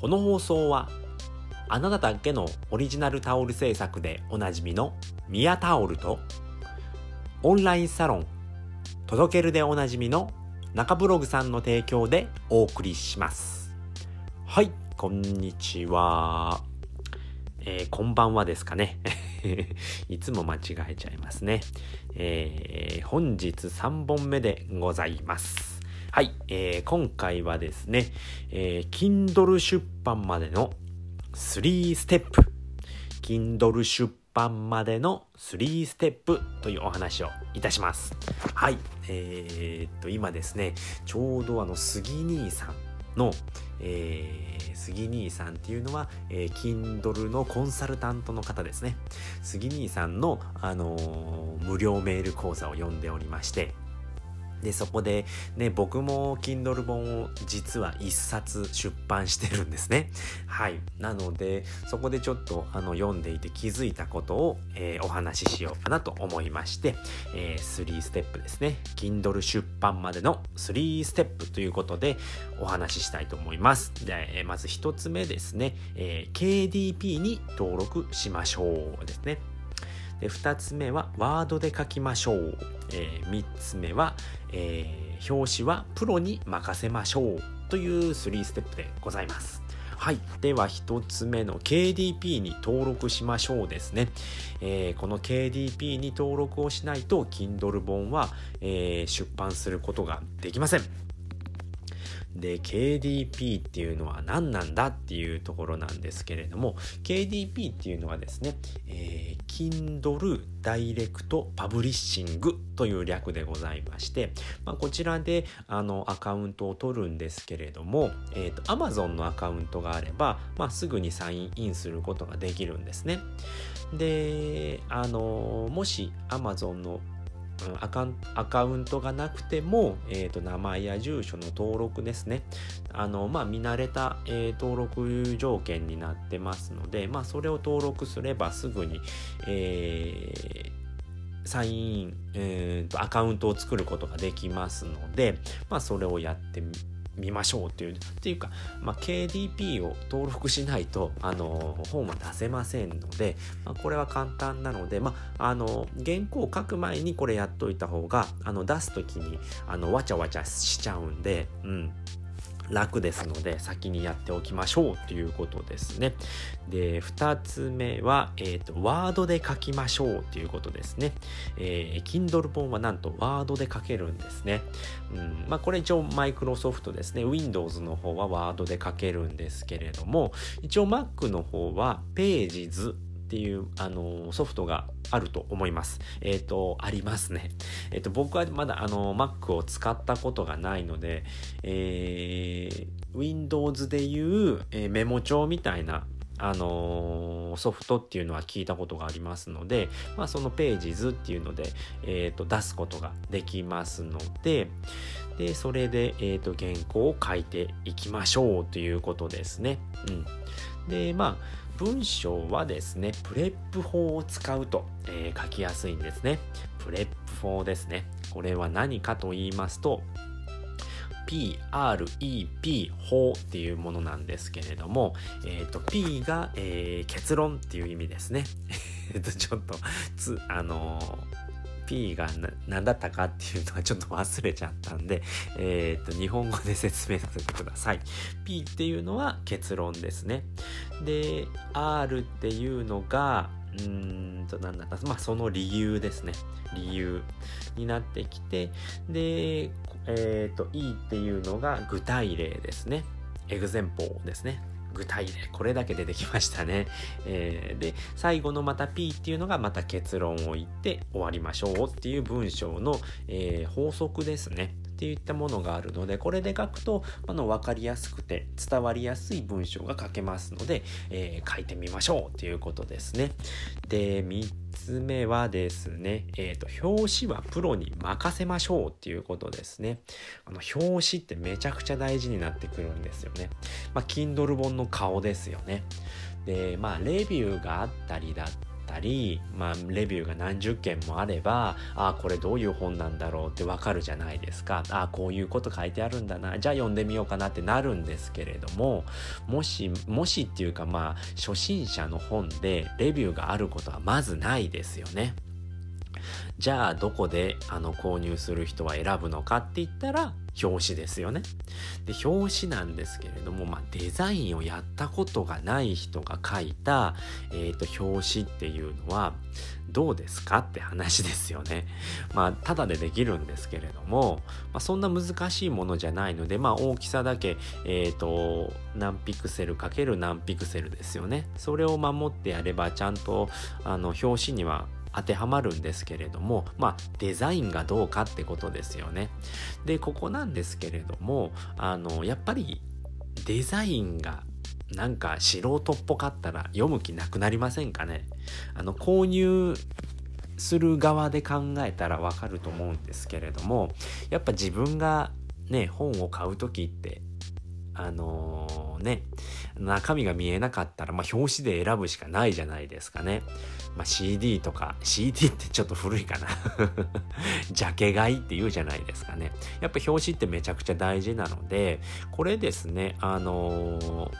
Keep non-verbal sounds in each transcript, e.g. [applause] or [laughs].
この放送はあなただけのオリジナルタオル制作でおなじみのミヤタオルとオンラインサロン届けるでおなじみの中ブログさんの提供でお送りします。はいこんにちは。えー、こんばんはですかね。[laughs] いつも間違えちゃいますね。えー、本日3本目でございます。はい、えー、今回はですね、えー、Kindle 出版までの3ステップ。Kindle 出版までの3ステップというお話をいたします。はい。えー、っと今ですねちょうどあの杉兄さんの、えー、杉兄さんっていうのは、えー、Kindle のコンサルタントの方ですね。杉兄さんの、あのー、無料メール講座を読んでおりましてで、そこでね、僕も Kindle 本を実は一冊出版してるんですね。はい。なので、そこでちょっとあの読んでいて気づいたことを、えー、お話ししようかなと思いまして、えー、3ステップですね。Kindle 出版までの3ステップということでお話ししたいと思います。で、えまず1つ目ですね、えー、KDP に登録しましょうですね。で2つ目はワードで書きましょう、えー、3つ目は、えー、表紙はプロに任せましょうという3ステップでございますはい。では、一つ目の KDP に登録しましょうですね。えー、この KDP に登録をしないと、Kindle 本は、えー、出版することができません。で KDP っていうのは何なんだっていうところなんですけれども KDP っていうのはですね、えー、Kindle Direct Publishing という略でございまして、まあ、こちらであのアカウントを取るんですけれども、えーと、Amazon のアカウントがあれば、まあ、すぐにサインインすることができるんですね。であのもし Amazon のアカアカウントがなくても、えーと、名前や住所の登録ですね。あの、まあ、見慣れた、えー、登録条件になってますので、まあ、それを登録すればすぐに、えー、サイン、えーと、アカウントを作ることができますので、まあ、それをやってみ見ましょうっていう、っていうか、まあ、KDP を登録しないと、あの、本は出せませんので、まあ、これは簡単なので、まあ、あの、原稿を書く前にこれやっといた方が、あの、出す時に、あの、わちゃわちゃしちゃうんで、うん。楽ですので先にやっておきましょうということですね。で、2つ目は、えっ、ー、と、ワードで書きましょうということですね。えー、Kindle 本はなんとワードで書けるんですね。うん、まあこれ一応マイクロソフトですね。Windows の方はワードで書けるんですけれども、一応 Mac の方は Pages っていう、あのソフトがあると思います。えっ、ー、と、ありますね。えっ、ー、と、僕はまだあの Mac を使ったことがないので、えー、Windows でいう、えメモ帳みたいなあのー、ソフトっていうのは聞いたことがありますので、まあ、そのページ図っていうので、えー、と出すことができますので、で、それで、えー、と原稿を書いていきましょうということですね。うん。で、まあ、文章はですね、プレップ法を使うと、えー、書きやすいんですね。プレップ法ですね。これは何かと言いますと、PREP 法っていうものなんですけれども、え、ー、と、P が、えー、結論っていう意味ですね。[laughs] ちょっと、つ、あのー P が何だったかっていうのはちょっと忘れちゃったんで、[laughs] えっ、と、日本語で [laughs] 説明させてください。P っていうのは結論ですね。で、R っていうのが、うーんと、なんだったまあ、その理由ですね。理由になってきて、で、えっ、と、E っていうのが具体例ですね。エグゼンポーですね。具体例これだけ出てきましたね、[laughs] えー、で最後のまた P っていうのがまた結論を言って終わりましょうっていう文章の、えー、法則ですね。っていったものがあるのでこれで書くとあの分かりやすくて伝わりやすい文章が書けますので、えー、書いてみましょうということですね。で3つ目はですね、えっ、ー、と表紙はプロに任せましょうっていうことですね。あの表紙ってめちゃくちゃ大事になってくるんですよね。まあ Kindle 本の顔ですよね。でまあレビューがあったりだったたり、まあ、レビューが何十件もあればああこれどういう本なんだろうってわかるじゃないですかああこういうこと書いてあるんだなじゃあ読んでみようかなってなるんですけれどももしもしっていうかまあ初心者の本でレビューがあることはまずないですよね。じゃあどこであの購入する人は選ぶのかって言ったら表紙ですよね。で表紙なんですけれども、まあ、デザインをやったことがない人が書いた、えーと、表紙っていうのはどうですかって話ですよね。まあただでできるんですけれども、まあ、そんな難しいものじゃないので、まあ、大きさだけ、えーと、何ピクセルかける何ピクセルですよね。それを守ってやればちゃんとあの表紙には当てはまるんですけれども、まあ、デザインがどうかってことですよね。で、ここなんですけれども、あの、やっぱりデザインがなんか素人っぽかったら読む気なくなりませんかねあの、購入する側で考えたらわかると思うんですけれども、やっぱ自分がね、本を買う時ってあのー、ね、中身が見えなかったら、まあ、表紙で選ぶしかないじゃないですかね。まあ、CD とか、CD ってちょっと古いかな。[laughs] ジャケ買いって言うじゃないですかね。やっぱ表紙ってめちゃくちゃ大事なので、これですね、あのー、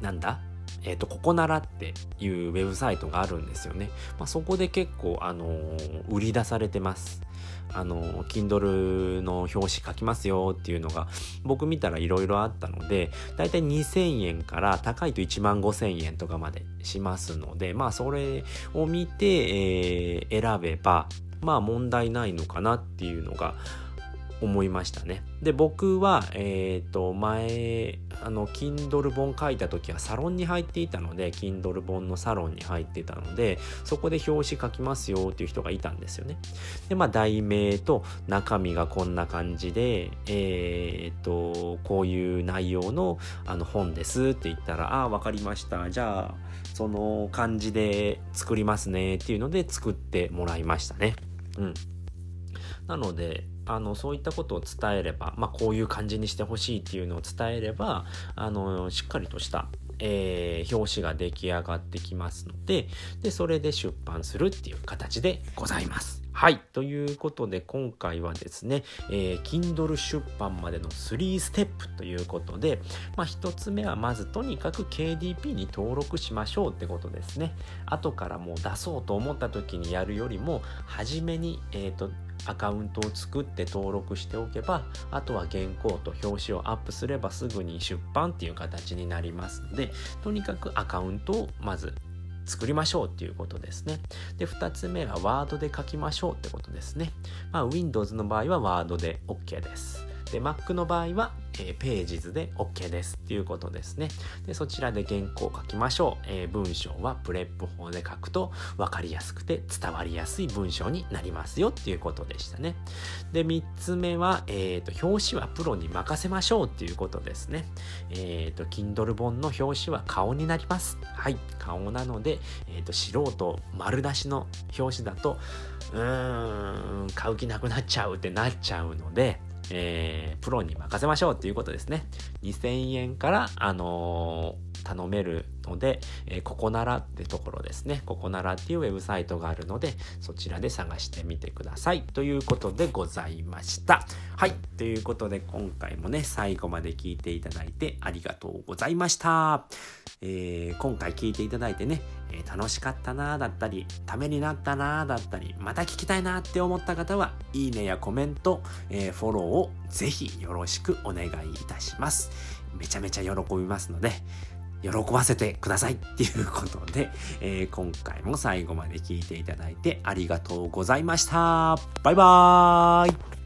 なんだ？えっ、ー、と、ココナラっていうウェブサイトがあるんですよね。まあ、そこで結構、あのー、売り出されてます。あの、Kindle の表紙書きますよっていうのが、僕見たら色々あったので、だいたい2000円から高いと1万5000円とかまでしますので、まあそれを見て、えー、選べば、まあ問題ないのかなっていうのが、思いましたね。で、僕は、えっ、ー、と、前、あの、Kindle 本書いた時はサロンに入っていたので、Kindle 本のサロンに入ってたので、そこで表紙書きますよっていう人がいたんですよね。で、まあ、題名と中身がこんな感じで、えっ、ー、と、こういう内容のあの本ですって言ったら、ああ、わかりました。じゃあ、その感じで作りますねっていうので作ってもらいましたね。うん。なので、あのそういったことを伝えれば、まあ、こういう感じにしてほしいっていうのを伝えればあのしっかりとしたえー、表紙が出来上がってきますのででそれで出版するっていう形でございます。はい。ということで、今回はですね、えー、Kindle 出版までの3ステップということで、まあ、1つ目はまずとにかく KDP に登録しましょうってことですね。後からもう出そうと思った時にやるよりも、初めに、えっ、ー、と、アカウントを作って登録しておけばあとは原稿と表紙をアップすればすぐに出版っていう形になりますのでとにかくアカウントをまず作りましょうっていうことですね。で、2つ目は Word で書きましょうってことですね。まあ、Windows の場合は Word で OK です。で、Mac の場合はえー、ページ図で OK ですっていうことですね。で、そちらで原稿を書きましょう。えー、文章は PREP 法で書くと分かりやすくて伝わりやすい文章になりますよっていうことでしたね。で、3つ目は、えっ、ー、と、表紙はプロに任せましょうっていうことですね。えっ、と、Kindle 本の表紙は顔になります。はい、顔なので、えっ、と、素人丸出しの表紙だと、うーん、買う気なくなっちゃうってなっちゃうので、えー、プロに任せましょうっていうことですね。2000円から、あのー、頼めるので、えー、ここならってところですね。ここならっていうウェブサイトがあるので、そちらで探してみてください。ということでございました。はい。ということで、今回もね、最後まで聞いていただいてありがとうございました。えー、今回聞いていただいてね、えー、楽しかったなーだったり、ためになったなーだったり、また聞きたいなーって思った方は、いいねやコメント、えー、フォローをぜひよろしくお願いいたします。めちゃめちゃ喜びますので、喜ばせてくださいっていうことで、[laughs] えー、今回も最後まで聞いていただいてありがとうございました。バイバーイ